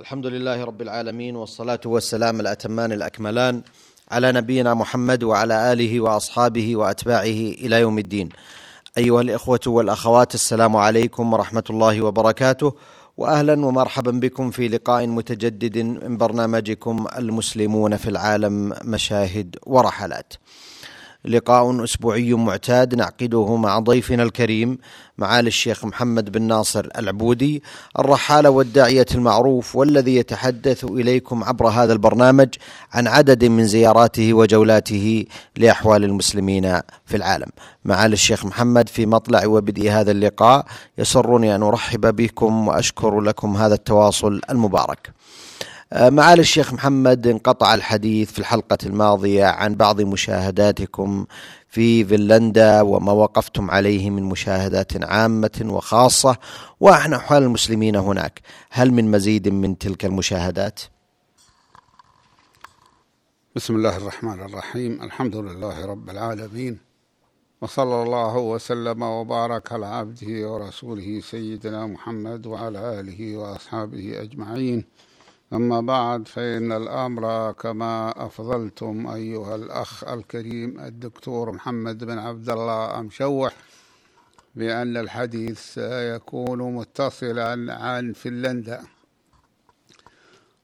الحمد لله رب العالمين والصلاة والسلام الأتمان الأكملان على نبينا محمد وعلى آله وأصحابه وأتباعه إلى يوم الدين أيها الإخوة والأخوات السلام عليكم ورحمة الله وبركاته واهلا ومرحبا بكم في لقاء متجدد من برنامجكم المسلمون في العالم مشاهد ورحلات. لقاء أسبوعي معتاد نعقده مع ضيفنا الكريم معالي الشيخ محمد بن ناصر العبودي الرحالة والداعية المعروف والذي يتحدث إليكم عبر هذا البرنامج عن عدد من زياراته وجولاته لأحوال المسلمين في العالم. معالي الشيخ محمد في مطلع وبدء هذا اللقاء يسرني أن أرحب بكم وأشكر لكم هذا التواصل المبارك. آه، معالي الشيخ محمد انقطع الحديث في الحلقة الماضية عن بعض مشاهداتكم في فنلندا وما وقفتم عليه من مشاهدات عامة وخاصة وعن أحوال المسلمين هناك. هل من مزيد من تلك المشاهدات؟ بسم الله الرحمن الرحيم. الحمد لله رب العالمين وصلى الله وسلم وبارك على عبده ورسوله سيدنا محمد وعلى آله وأصحابه أجمعين. أما بعد فإن الأمر كما أفضلتم أيها الأخ الكريم الدكتور محمد بن عبد الله أمشوح بأن الحديث سيكون متصلا عن فنلندا.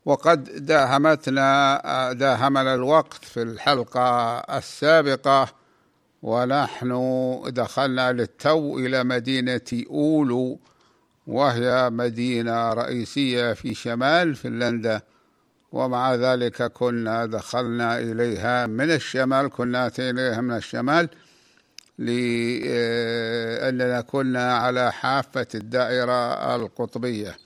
وقد داهمتنا داهمنا الوقت في الحلقة السابقة ونحن دخلنا للتو إلى مدينة أولو وهي مدينة رئيسية في شمال فنلندا. ومع ذلك كنا دخلنا إليها من الشمال كنا أتينا من الشمال لأننا كنا على حافة الدائرة القطبية.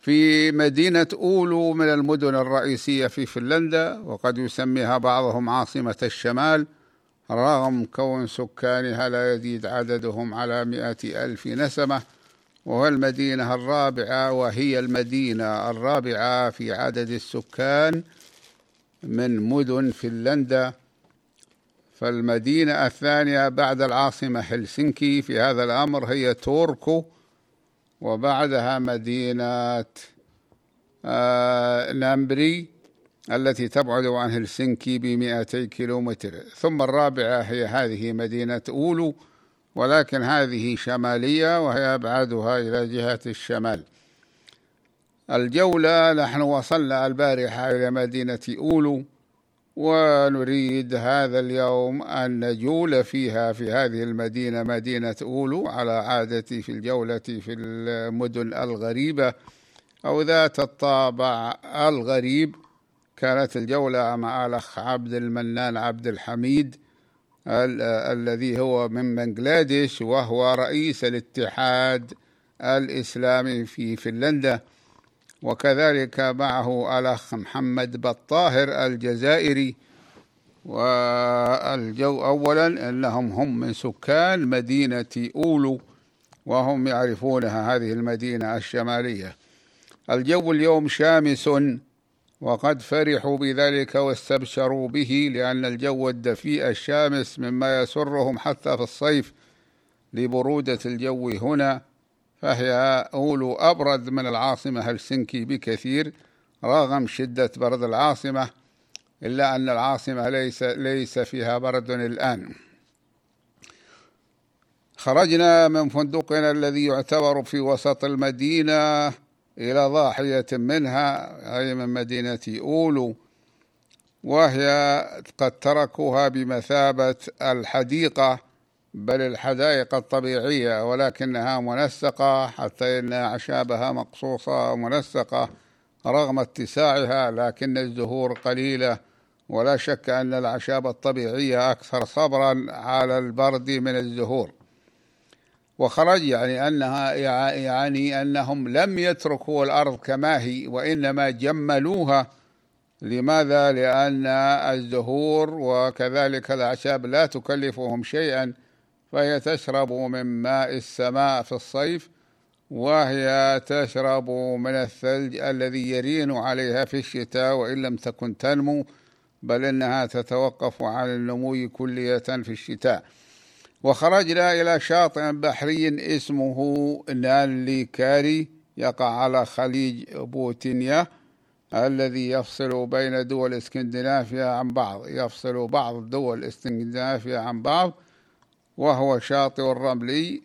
في مدينة أولو من المدن الرئيسية في فنلندا وقد يسميها بعضهم عاصمة الشمال رغم كون سكانها لا يزيد عددهم على مئة ألف نسمة. وهو المدينة الرابعة وهي المدينة الرابعة في عدد السكان من مدن فنلندا. فالمدينة الثانية بعد العاصمة هلسنكي في هذا الأمر هي توركو وبعدها مدينة آه نامبري التي تبعد عن هلسنكي بمئتي كيلومتر. ثم الرابعة هي هذه مدينة أولو. ولكن هذه شمالية وهي أبعدها إلى جهة الشمال. الجولة نحن وصلنا البارحة إلى مدينة أولو ونريد هذا اليوم أن نجول فيها في هذه المدينة مدينة أولو على عادتي في الجولة في المدن الغريبة أو ذات الطابع الغريب. كانت الجولة مع الأخ عبد المنان عبد الحميد. الذي هو من بنغلاديش وهو رئيس الاتحاد الإسلامي في فنلندا. وكذلك معه الأخ محمد بالطاهر الجزائري. والجو أولا أنهم هم من سكان مدينة أولو وهم يعرفونها هذه المدينة الشمالية. الجو اليوم شامس وقد فرحوا بذلك واستبشروا به لأن الجو الدفيء الشامس مما يسرهم حتى في الصيف لبرودة الجو هنا فهي أولو أبرد من العاصمة هلسنكي بكثير رغم شدة برد العاصمة إلا أن العاصمة ليس ليس فيها برد الآن. خرجنا من فندقنا الذي يعتبر في وسط المدينة إلى ضاحية منها أي من مدينة أولو وهي قد تركوها بمثابة الحديقة بل الحدائق الطبيعية ولكنها منسقة حتى إن أعشابها مقصوصة منسقة رغم اتساعها لكن الزهور قليلة. ولا شك أن الأعشاب الطبيعية أكثر صبرا على البرد من الزهور. وخرج يعني أنها يعني أنهم لم يتركوا الأرض كما هي وإنما جملوها لماذا؟ لأن الزهور وكذلك الأعشاب لا تكلفهم شيئا فهي تشرب من ماء السماء في الصيف وهي تشرب من الثلج الذي يرين عليها في الشتاء وإن لم تكن تنمو بل إنها تتوقف عن النمو كلية في الشتاء وخرجنا إلى شاطئ بحري اسمه نانلي كاري يقع على خليج بوتينيا الذي يفصل بين دول اسكندنافيا عن بعض يفصل بعض دول اسكندنافيا عن بعض وهو شاطئ الرملي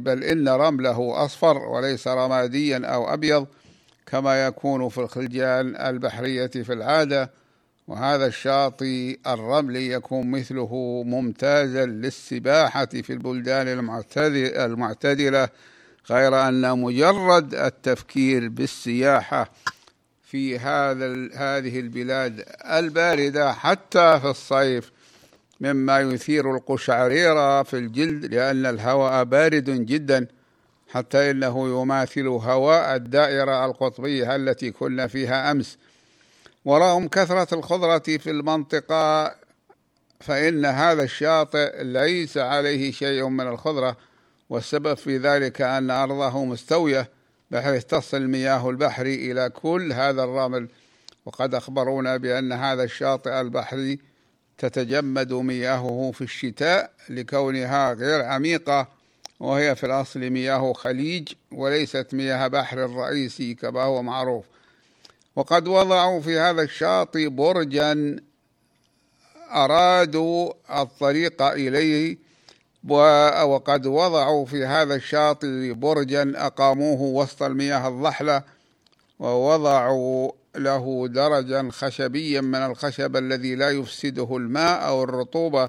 بل إن رمله أصفر وليس رماديا أو أبيض كما يكون في الخلجان البحرية في العادة. وهذا الشاطئ الرملي يكون مثله ممتازا للسباحة في البلدان المعتدلة غير أن مجرد التفكير بالسياحة في هذا هذه البلاد الباردة حتى في الصيف مما يثير القشعريرة في الجلد لأن الهواء بارد جدا حتى إنه يماثل هواء الدائرة القطبية التي كنا فيها أمس. ورغم كثرة الخضرة في المنطقة فإن هذا الشاطئ ليس عليه شيء من الخضرة والسبب في ذلك أن أرضه مستوية بحيث تصل مياه البحر إلى كل هذا الرمل. وقد أخبرونا بأن هذا الشاطئ البحري تتجمد مياهه في الشتاء لكونها غير عميقة وهي في الأصل مياه خليج وليست مياه بحر الرئيسي كما هو معروف. وقد وضعوا في هذا الشاطئ برجا أرادوا الطريق إليه وقد وضعوا في هذا الشاطئ برجا أقاموه وسط المياه الضحلة ووضعوا له درجا خشبيا من الخشب الذي لا يفسده الماء أو الرطوبة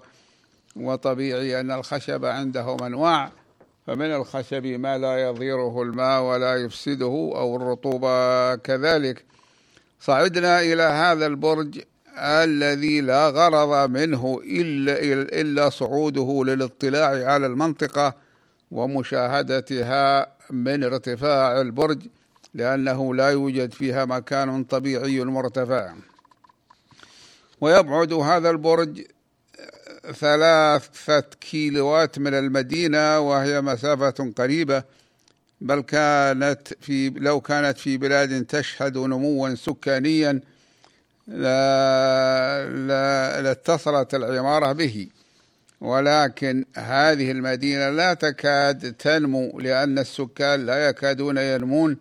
وطبيعي أن الخشب عنده أنواع فمن الخشب ما لا يضيره الماء ولا يفسده أو الرطوبة كذلك. صعدنا إلى هذا البرج الذي لا غرض منه إلا, إلا صعوده للاطلاع على المنطقة ومشاهدتها من ارتفاع البرج لأنه لا يوجد فيها مكان طبيعي مرتفع. ويبعد هذا البرج ثلاثة كيلوات من المدينة وهي مسافة قريبة. بل كانت في لو كانت في بلاد تشهد نموا سكانيا لاتصلت العمارة به. ولكن هذه المدينة لا تكاد تنمو لأن السكان لا يكادون ينمون.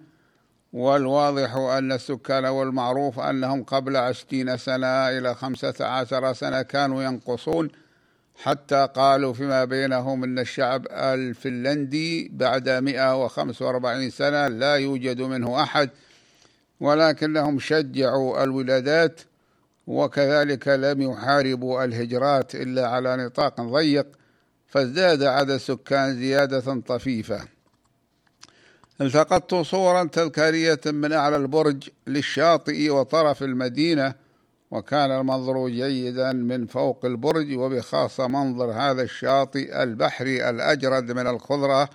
والواضح أن السكان والمعروف أنهم قبل عشرين سنة إلى خمسة عشر سنة كانوا ينقصون. حتى قالوا فيما بينهم أن الشعب الفنلندي بعد 145 سنة لا يوجد منه أحد ولكنهم شجعوا الولادات وكذلك لم يحاربوا الهجرات إلا على نطاق ضيق فازداد عدد السكان زيادة طفيفة. التقطت صورا تذكارية من أعلى البرج للشاطئ وطرف المدينة وكان المنظر جيدا من فوق البرج وبخاصة منظر هذا الشاطئ البحري الأجرد من الخضرة.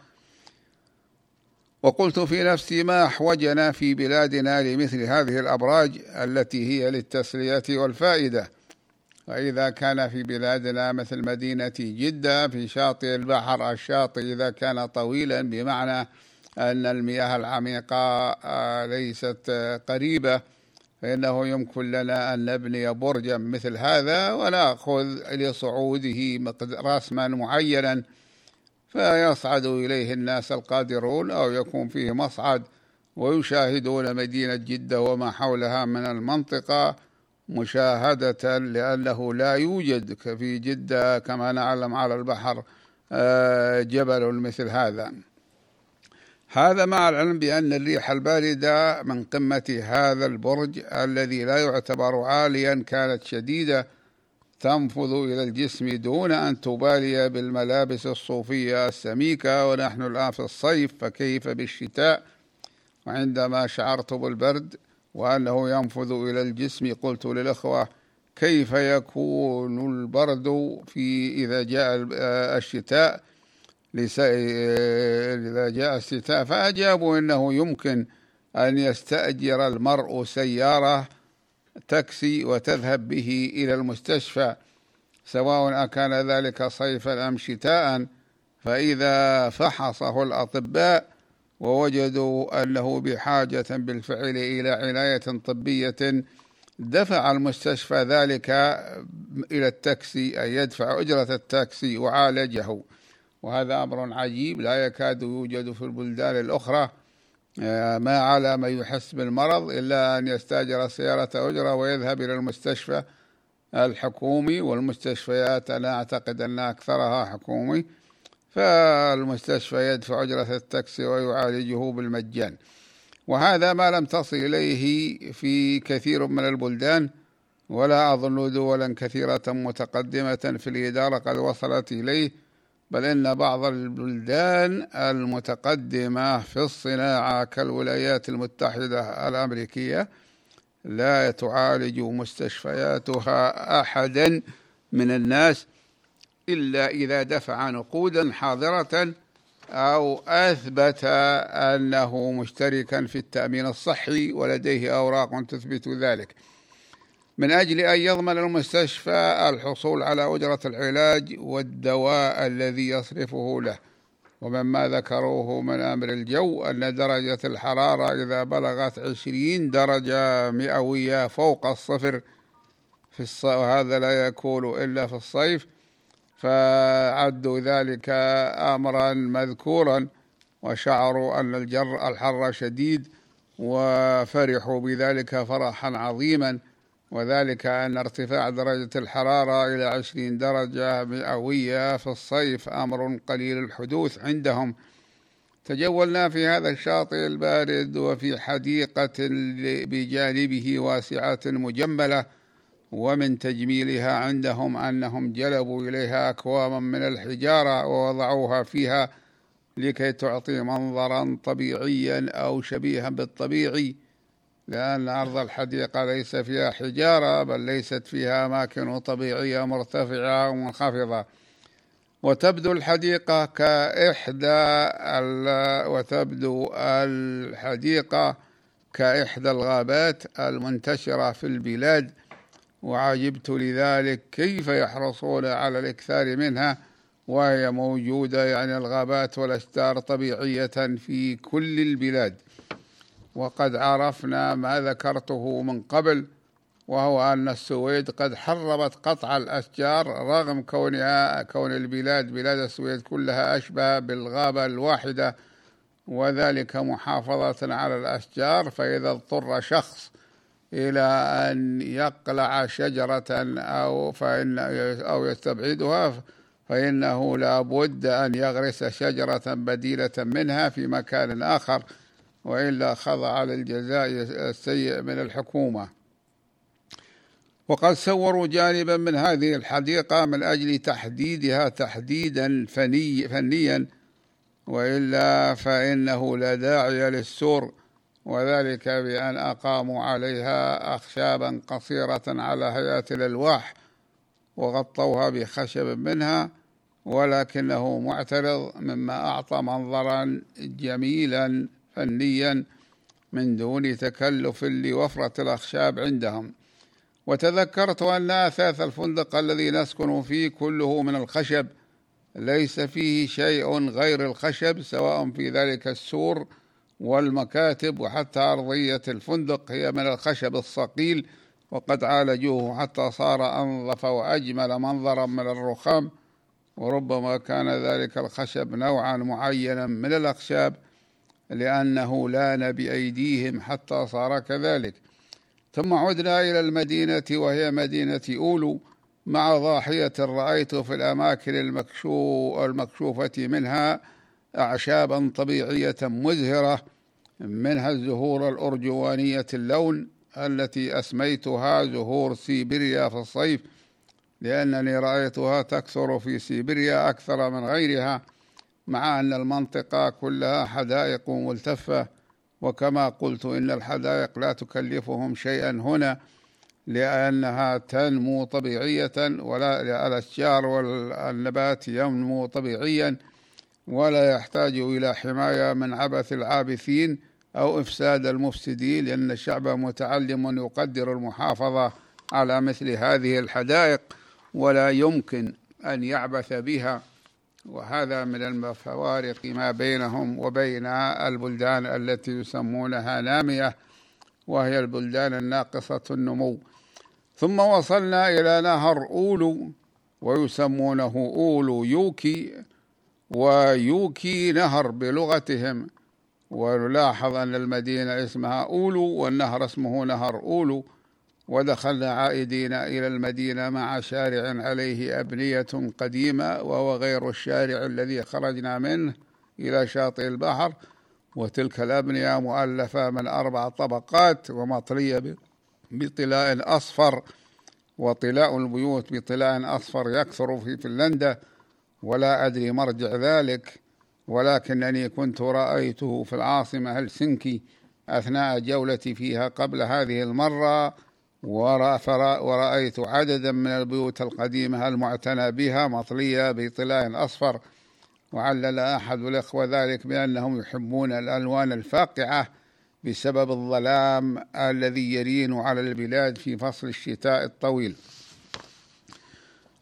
وقلت في نفسي ما أحوجنا في بلادنا لمثل هذه الأبراج التي هي للتسلية والفائدة. وإذا كان في بلادنا مثل مدينة جدة في شاطئ البحر الشاطئ إذا كان طويلا بمعنى أن المياه العميقة آه، ليست قريبة. فإنه يمكن لنا أن نبني برجا مثل هذا ونأخذ لصعوده رسما معينا فيصعد إليه الناس القادرون أو يكون فيه مصعد ويشاهدون مدينة جدة وما حولها من المنطقة مشاهدة لأنه لا يوجد في جدة كما نعلم على البحر آه، جبل مثل هذا. هذا مع العلم بأن الريح الباردة من قمة هذا البرج الذي لا يعتبر عاليا كانت شديدة تنفذ إلى الجسم دون أن تبالي بالملابس الصوفية السميكة ونحن الآن في الصيف فكيف بالشتاء؟ وعندما شعرت بالبرد وأنه ينفذ إلى الجسم قلت للأخوة كيف يكون البرد في إذا جاء الشتاء؟ إذا جاء الشتاء فأجابوا أنه يمكن أن يستأجر المرء سيارة تاكسي وتذهب به إلى المستشفى. سواء أكان ذلك صيفا أم شتاء فإذا فحصه الأطباء ووجدوا أنه بحاجة بالفعل إلى عناية طبية دفع المستشفى ذلك إلى التاكسي أي يدفع أجرة التاكسي وعالجه. وهذا أمر عجيب لا يكاد يوجد في البلدان الأخرى آه، ما على من يحس بالمرض إلا أن يستأجر سيارة أجرة ويذهب إلى المستشفى الحكومي والمستشفيات أنا أعتقد أن أكثرها حكومي فالمستشفى يدفع أجرة التاكسي ويعالجه بالمجان. وهذا ما لم تصل إليه في كثير من البلدان ولا أظن دولا كثيرة متقدمة في الإدارة قد وصلت إليه. بل إن بعض البلدان المتقدمة في الصناعة كالولايات المتحدة الأمريكية لا تعالج مستشفياتها أحدا من الناس إلا إذا دفع نقودا حاضرة أو أثبت أنه مشتركا في التأمين الصحي ولديه أوراق تثبت ذلك. من أجل أن يضمن المستشفى الحصول على أجرة العلاج والدواء الذي يصرفه له. ومما ذكروه من أمر الجو أن درجة الحرارة إذا بلغت عشرين درجة مئوية فوق الصفر. في الص... وهذا لا يكون إلا في الصيف. فعدوا ذلك أمرا مذكورا وشعروا أن الجر الحر شديد وفرحوا بذلك فرحا عظيما. وذلك أن ارتفاع درجة الحرارة إلى عشرين درجة مئوية في الصيف أمر قليل الحدوث عندهم. تجولنا في هذا الشاطئ البارد وفي حديقة بجانبه واسعة مجملة ومن تجميلها عندهم أنهم جلبوا إليها أكواما من الحجارة ووضعوها فيها لكي تعطي منظرا طبيعيا أو شبيها بالطبيعي. لأن أرض الحديقة ليس فيها حجارة بل ليست فيها أماكن طبيعية مرتفعة ومنخفضة وتبدو الحديقة كإحدى وتبدو الحديقة كإحدى الغابات المنتشرة في البلاد. وعجبت لذلك كيف يحرصون على الإكثار منها وهي موجودة يعني الغابات والأشجار طبيعية في كل البلاد. وقد عرفنا ما ذكرته من قبل وهو أن السويد قد حرمت قطع الأشجار رغم كونها كون البلاد بلاد السويد كلها أشبه بالغابة الواحدة وذلك محافظة على الأشجار فإذا اضطر شخص إلى أن يقلع شجرة أو فإن أو يستبعدها فإنه لا بد أن يغرس شجرة بديلة منها في مكان آخر. وإلا خضع للجزاء السيء من الحكومة. وقد صوروا جانبا من هذه الحديقة من أجل تحديدها تحديدا فني فنيا وإلا فإنه لا داعي للسور وذلك بأن أقاموا عليها أخشابا قصيرة على هيئة الألواح وغطوها بخشب منها ولكنه معترض مما أعطى منظرا جميلا فنيا من دون تكلف لوفرة الأخشاب عندهم. وتذكرت أن أثاث الفندق الذي نسكن فيه كله من الخشب. ليس فيه شيء غير الخشب سواء في ذلك السور والمكاتب وحتى أرضية الفندق هي من الخشب الصقيل وقد عالجوه حتى صار أنظف وأجمل منظرا من الرخام. وربما كان ذلك الخشب نوعا معينا من الأخشاب. لأنه لأن بأيديهم حتى صار كذلك. ثم عدنا إلى المدينة وهي مدينة أولو مع ضاحية رأيت في الأماكن المكشوفة منها أعشابا طبيعية مزهرة منها الزهور الأرجوانية اللون التي أسميتها زهور سيبيريا في الصيف لأنني رأيتها تكثر في سيبيريا أكثر من غيرها. مع أن المنطقة كلها حدائق ملتفة وكما قلت إن الحدائق لا تكلفهم شيئا هنا لأنها تنمو طبيعية ولا الأشجار والنبات ينمو طبيعيا ولا يحتاج إلى حماية من عبث العابثين أو إفساد المفسدين لأن الشعب متعلم يقدر المحافظة على مثل هذه الحدائق ولا يمكن أن يعبث بها. وهذا من الفوارق ما بينهم وبين البلدان التي يسمونها نامية وهي البلدان الناقصة النمو. ثم وصلنا إلى نهر أولو ويسمونه أولو يوكي ويوكي نهر بلغتهم. ونلاحظ أن المدينة اسمها أولو والنهر اسمه نهر أولو. ودخلنا عائدين إلى المدينة مع شارع عليه أبنية قديمة وهو غير الشارع الذي خرجنا منه إلى شاطئ البحر. وتلك الأبنية مؤلفة من أربع طبقات ومطلية بطلاء أصفر. وطلاء البيوت بطلاء أصفر يكثر في فنلندا ولا أدري مرجع ذلك. ولكنني كنت رأيته في العاصمة هلسنكي أثناء جولتي فيها قبل هذه المرة. ورأيت عددا من البيوت القديمة المعتنى بها مطلية بطلاء أصفر وعلل أحد الإخوة ذلك بأنهم يحبون الألوان الفاقعة بسبب الظلام الذي يرين على البلاد في فصل الشتاء الطويل.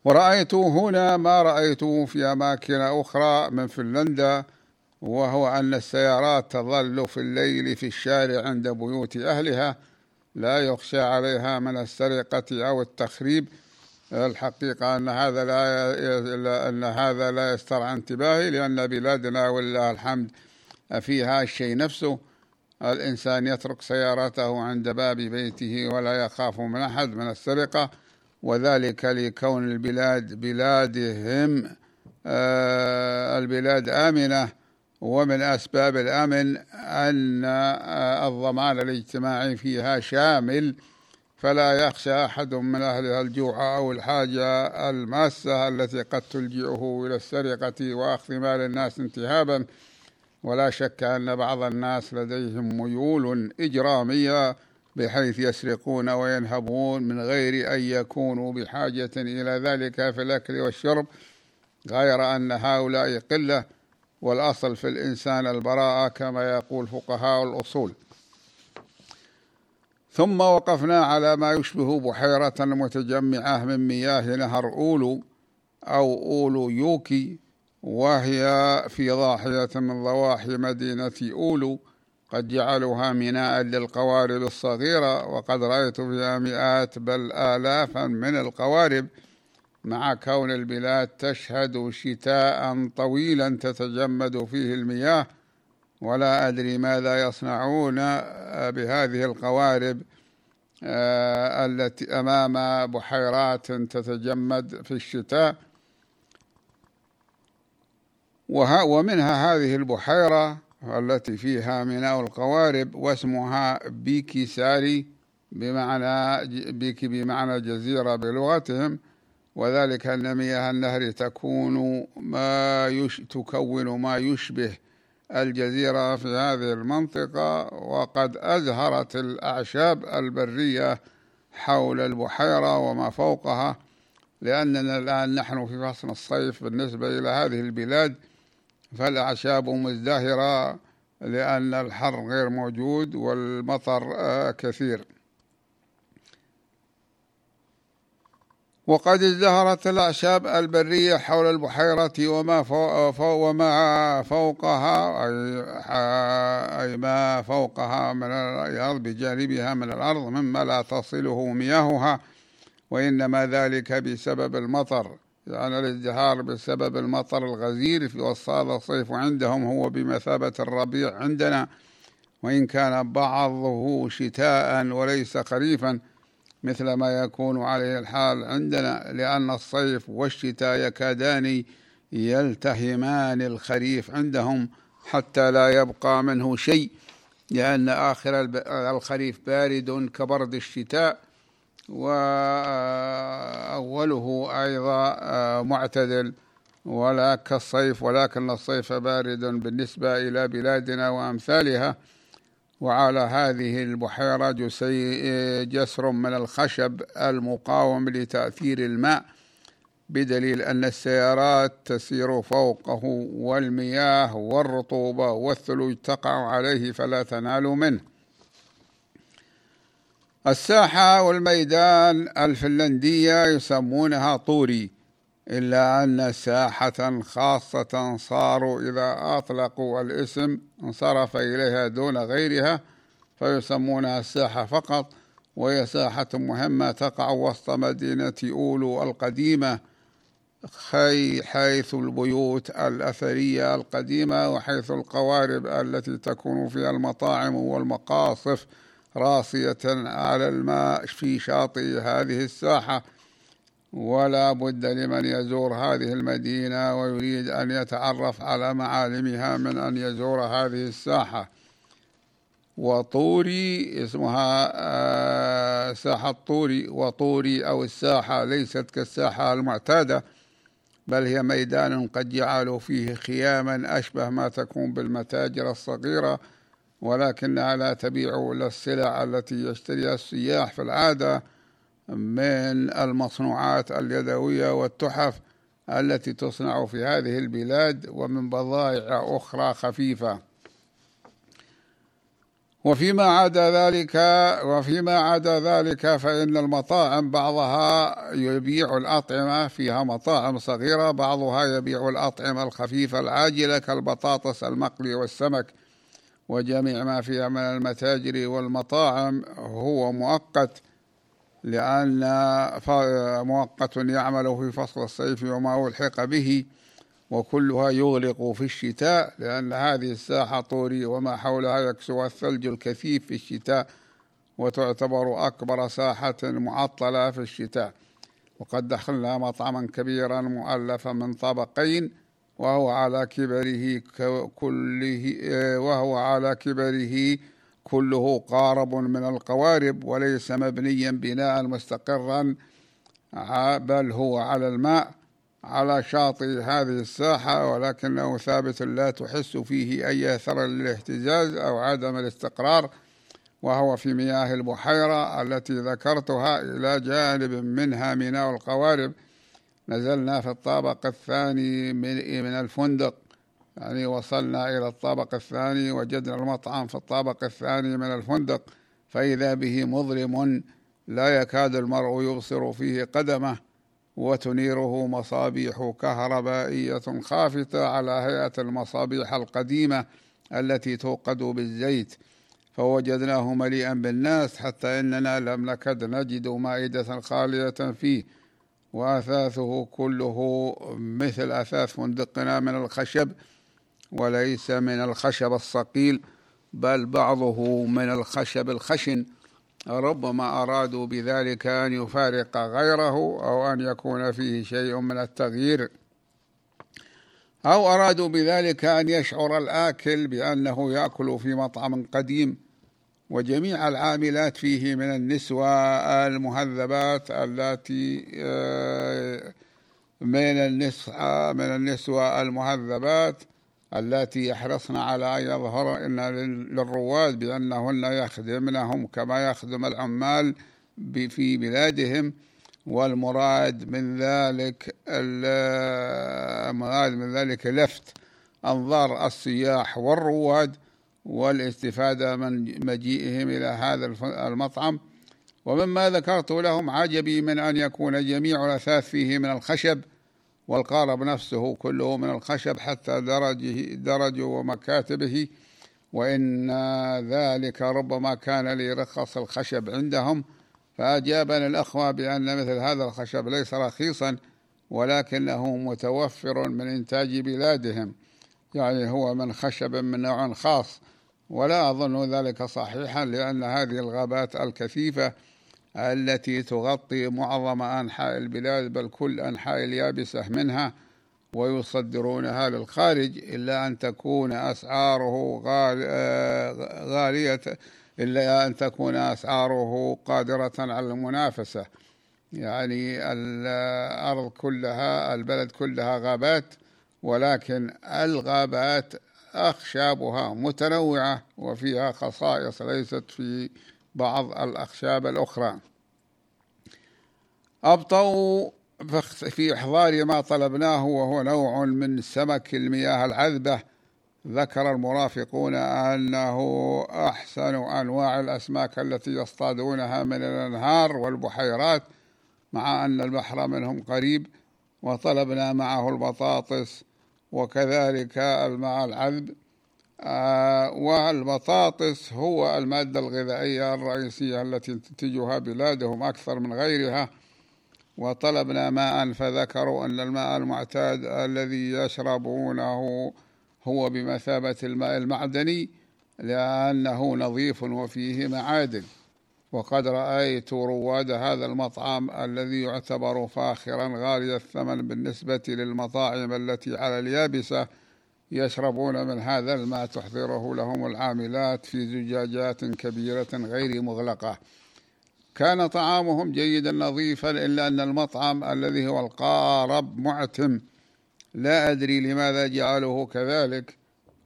ورأيت هنا ما رأيته في أماكن أخرى من فنلندا وهو أن السيارات تظل في الليل في الشارع عند بيوت أهلها. لا يخشى عليها من السرقة أو التخريب. الحقيقة أن هذا لا أن هذا لا يسترعى انتباهي لأن بلادنا ولله الحمد فيها الشيء نفسه. الإنسان يترك سيارته عند باب بيته ولا يخاف من أحد من السرقة وذلك لكون البلاد بلادهم آه، البلاد آمنة. ومن أسباب الأمن أن آه، الضمان الاجتماعي فيها شامل فلا يخشى أحد من أهلها الجوع أو الحاجة الماسة التي قد تلجئه إلى السرقة وأخذ مال الناس انتهابا. ولا شك أن بعض الناس لديهم ميول إجرامية بحيث يسرقون وينهبون من غير أن يكونوا بحاجة إلى ذلك في الأكل والشرب غير أن هؤلاء قلة. والأصل في الإنسان البراءة كما يقول فقهاء الأصول. ثم وقفنا على ما يشبه بحيرة متجمعة من مياه نهر أولو أو أولو يوكي وهي في ضاحية من ضواحي مدينة أولو. قد جعلوها ميناء للقوارب الصغيرة وقد رأيت فيها مئات بل آلافا من القوارب. مع كون البلاد تشهد شتاء طويلا تتجمد فيه المياه ولا أدري ماذا يصنعون بهذه القوارب آه، التي أمام بحيرات تتجمد في الشتاء. ومنها هذه البحيرة التي فيها ميناء القوارب واسمها بيكي ساري بمعنى بيكي بمعنى جزيرة بلغتهم. وذلك أن مياه النهر تكون ما يش تكون ما يشبه الجزيرة في هذه المنطقة وقد أزهرت الأعشاب البرية حول البحيرة وما فوقها لأننا الآن نحن في فصل الصيف بالنسبة إلى هذه البلاد فالأعشاب مزدهرة لأن الحر غير موجود والمطر آه، كثير. وقد ازدهرت الأعشاب البرية حول البحيرة وما فوق وما فوقها أي ما فوقها من الأرض بجانبها من الأرض مما لا تصله مياهها وإنما ذلك بسبب المطر. يعني الازدهار بسبب المطر الغزير في وسط الصيف عندهم هو بمثابة الربيع عندنا وإن كان بعضه شتاء وليس خريفا. مثل ما يكون عليه الحال عندنا لأن الصيف والشتاء يكادان يلتهمان الخريف عندهم حتى لا يبقى منه شيء لأن آخر الخريف بارد كبرد الشتاء وأوله أيضا معتدل ولا كالصيف ولكن الصيف بارد بالنسبة إلى بلادنا وأمثالها. وعلى هذه البحيرة جسر من الخشب المقاوم لتأثير الماء بدليل أن السيارات تسير فوقه والمياه والرطوبة والثلوج تقع عليه فلا تنال منه. الساحة والميدان الفنلندية يسمونها طوري. إلا أن ساحة خاصة صاروا إذا أطلقوا الاسم انصرف إليها دون غيرها فيسمونها الساحة فقط وهي ساحة مهمة تقع وسط مدينة أولو القديمة حيث البيوت الأثرية القديمة وحيث القوارب التي تكون فيها المطاعم والمقاصف راسية على الماء في شاطئ هذه الساحة. ولا بد لمن يزور هذه المدينة ويريد أن يتعرف على معالمها من أن يزور هذه الساحة. وطوري اسمها آه، ساحة طوري. وطوري أو الساحة ليست كالساحة المعتادة بل هي ميدان قد جعلوا فيه خياما أشبه ما تكون بالمتاجر الصغيرة ولكنها لا تبيع إلا السلع التي يشتريها السياح في العادة. من المصنوعات اليدوية والتحف التي تصنع في هذه البلاد ومن بضائع أخرى خفيفة. وفيما عدا ذلك وفيما عدا ذلك فإن المطاعم بعضها يبيع الأطعمة فيها مطاعم صغيرة بعضها يبيع الأطعمة الخفيفة العاجلة كالبطاطس المقلي والسمك. وجميع ما فيها من المتاجر والمطاعم هو مؤقت. لأن مؤقت يعمل في فصل الصيف وما ألحق به وكلها يغلق في الشتاء لأن هذه الساحة طوري وما حولها يكسو الثلج الكثيف في الشتاء وتعتبر أكبر ساحة معطلة في الشتاء. وقد دخلنا مطعما كبيرا مؤلفا من طبقين وهو على كبره كله وهو على كبره كله قارب من القوارب وليس مبنيا بناء مستقرا بل هو على الماء على شاطئ هذه الساحة ولكنه ثابت لا تحس فيه أي أثر للاهتزاز أو عدم الاستقرار وهو في مياه البحيرة التي ذكرتها إلى جانب منها ميناء القوارب. نزلنا في الطابق الثاني من الفندق. يعني وصلنا إلى الطابق الثاني وجدنا المطعم في الطابق الثاني من الفندق فإذا به مظلم لا يكاد المرء يبصر فيه قدمه وتنيره مصابيح كهربائية خافتة على هيئة المصابيح القديمة التي توقد بالزيت. فوجدناه مليئا بالناس حتى إننا لم نكد نجد مائدة خالية فيه وأثاثه كله مثل أثاث فندقنا من الخشب. وليس من الخشب الصقيل بل بعضه من الخشب الخشن. ربما أرادوا بذلك أن يفارق غيره أو أن يكون فيه شيء من التغيير. أو أرادوا بذلك أن يشعر الآكل بأنه يأكل في مطعم قديم. وجميع العاملات فيه من النسوة المهذبات التي آه، من النسوة من النسوة المهذبات. التي يحرصن على أن يظهرن للرواد بأنهن يخدمنهم كما يخدم العمال في بلادهم والمراد من ذلك المراد من ذلك لفت أنظار السياح والرواد والاستفادة من مجيئهم إلى هذا المطعم. ومما ذكرت لهم عجبي من أن يكون جميع الأثاث فيه من الخشب والقارب نفسه كله من الخشب حتى درجه درج ومكاتبه. وإن ذلك ربما كان لرخص الخشب عندهم. فأجابنا الأخوة بأن مثل هذا الخشب ليس رخيصا ولكنه متوفر من إنتاج بلادهم. يعني هو من خشب من نوع خاص. ولا أظن ذلك صحيحا لأن هذه الغابات الكثيفة التي تغطي معظم أنحاء البلاد بل كل أنحاء اليابسة منها ويصدرونها للخارج إلا أن تكون أسعاره غالية إلا أن تكون أسعاره قادرة على المنافسة. يعني الأرض كلها البلد كلها غابات ولكن الغابات أخشابها متنوعة وفيها خصائص ليست في بعض الأخشاب الأخرى. أبطوا في إحضار ما طلبناه وهو نوع من سمك المياه العذبة. ذكر المرافقون أنه أحسن أنواع الأسماك التي يصطادونها من الأنهار والبحيرات مع أن البحر منهم قريب وطلبنا معه البطاطس وكذلك الماء العذب. والبطاطس هو المادة الغذائية الرئيسية التي تنتجها بلادهم أكثر من غيرها؟ وطلبنا ماء فذكروا أن الماء المعتاد الذي يشربونه هو بمثابة الماء المعدني لأنه نظيف وفيه معادن. وقد رأيت رواد هذا المطعم الذي يعتبر فاخرا غالي الثمن بالنسبة للمطاعم التي على اليابسة يشربون من هذا الماء تحضره لهم العاملات في زجاجات كبيرة غير مغلقة. كان طعامهم جيدا نظيفا إلا أن المطعم الذي هو القارب معتم. لا أدري لماذا جعلوه كذلك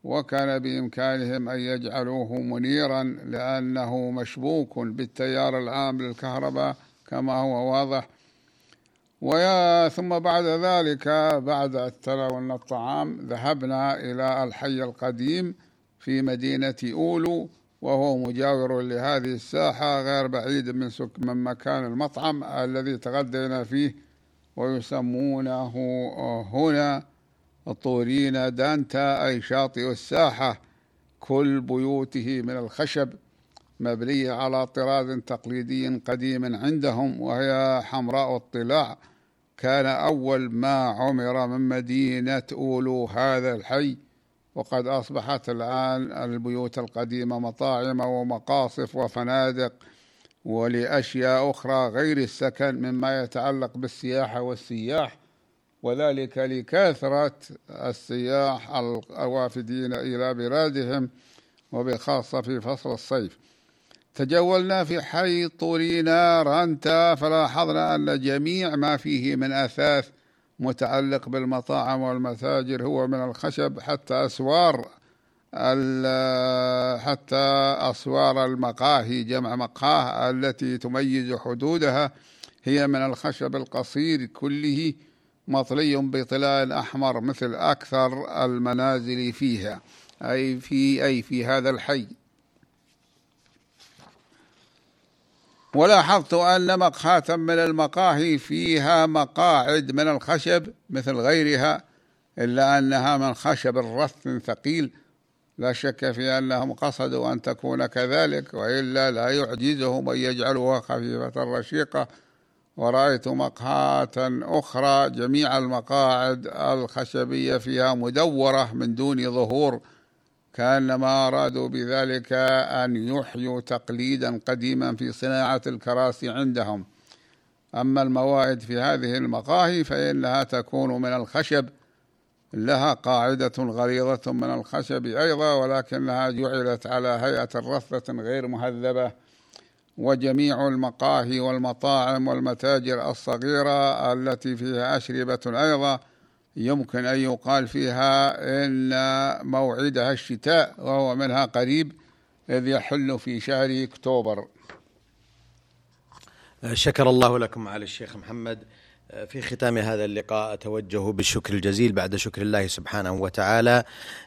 وكان بإمكانهم أن يجعلوه منيرا لأنه مشبوك بالتيار العام للكهرباء كما هو واضح. ويا ثم بعد ذلك بعد تناولنا الطعام ذهبنا إلى الحي القديم في مدينة أولو وهو مجاور لهذه الساحة غير بعيد من سك من مكان المطعم الذي تغدينا فيه ويسمونه هنا طورينا دانتا أي شاطئ الساحة كل بيوته من الخشب. مبنية على طراز تقليدي قديم عندهم وهي حمراء الطلاع. كان أول ما عمر من مدينة أولو هذا الحي وقد أصبحت الآن البيوت القديمة مطاعم ومقاصف وفنادق ولأشياء أخرى غير السكن مما يتعلق بالسياحة والسياح وذلك لكثرة السياح الوافدين إلى بلادهم وبخاصة في فصل الصيف. تجولنا في حي طورينا رانتا فلاحظنا أن جميع ما فيه من أثاث متعلق بالمطاعم والمتاجر هو من الخشب حتى أسوار حتى أسوار المقاهي جمع مقاه التي تميز حدودها هي من الخشب القصير كله مطلي بطلاء أحمر مثل أكثر المنازل فيها أي في أي في هذا الحي. ولاحظت أن مقهاة من المقاهي فيها مقاعد من الخشب مثل غيرها إلا أنها من خشب رث ثقيل. لا شك في أنهم قصدوا أن تكون كذلك وإلا لا يعجزهم أن يجعلوها خفيفة رشيقة. ورأيت مقهاة أخرى جميع المقاعد الخشبية فيها مدورة من دون ظهور. كأنما أرادوا بذلك أن يحيوا تقليدا قديما في صناعة الكراسي عندهم. أما الموائد في هذه المقاهي فإنها تكون من الخشب لها قاعدة غليظة من الخشب أيضا ولكنها جعلت على هيئة رثة غير مهذبة. وجميع المقاهي والمطاعم والمتاجر الصغيرة التي فيها أشربة أيضا يمكن أن يقال فيها إن موعدها الشتاء وهو منها قريب إذ يحل في شهر أكتوبر. شكر الله لكم معالي الشيخ محمد. في ختام هذا اللقاء أتوجه بالشكر الجزيل بعد شكر الله سبحانه وتعالى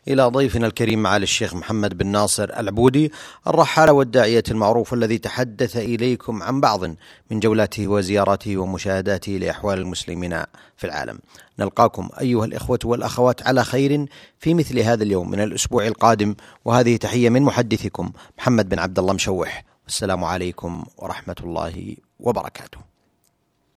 إلى ضيفنا الكريم معالي الشيخ محمد بن ناصر العبودي الرحالة والداعية المعروف الذي تحدث إليكم عن بعض من جولاته وزياراته ومشاهداته لأحوال المسلمين في العالم. نلقاكم أيها الإخوة والأخوات على خير في مثل هذا اليوم من الأسبوع القادم وهذه تحية من محدثكم محمد بن عبد الله مشوح. والسلام عليكم ورحمة الله وبركاته.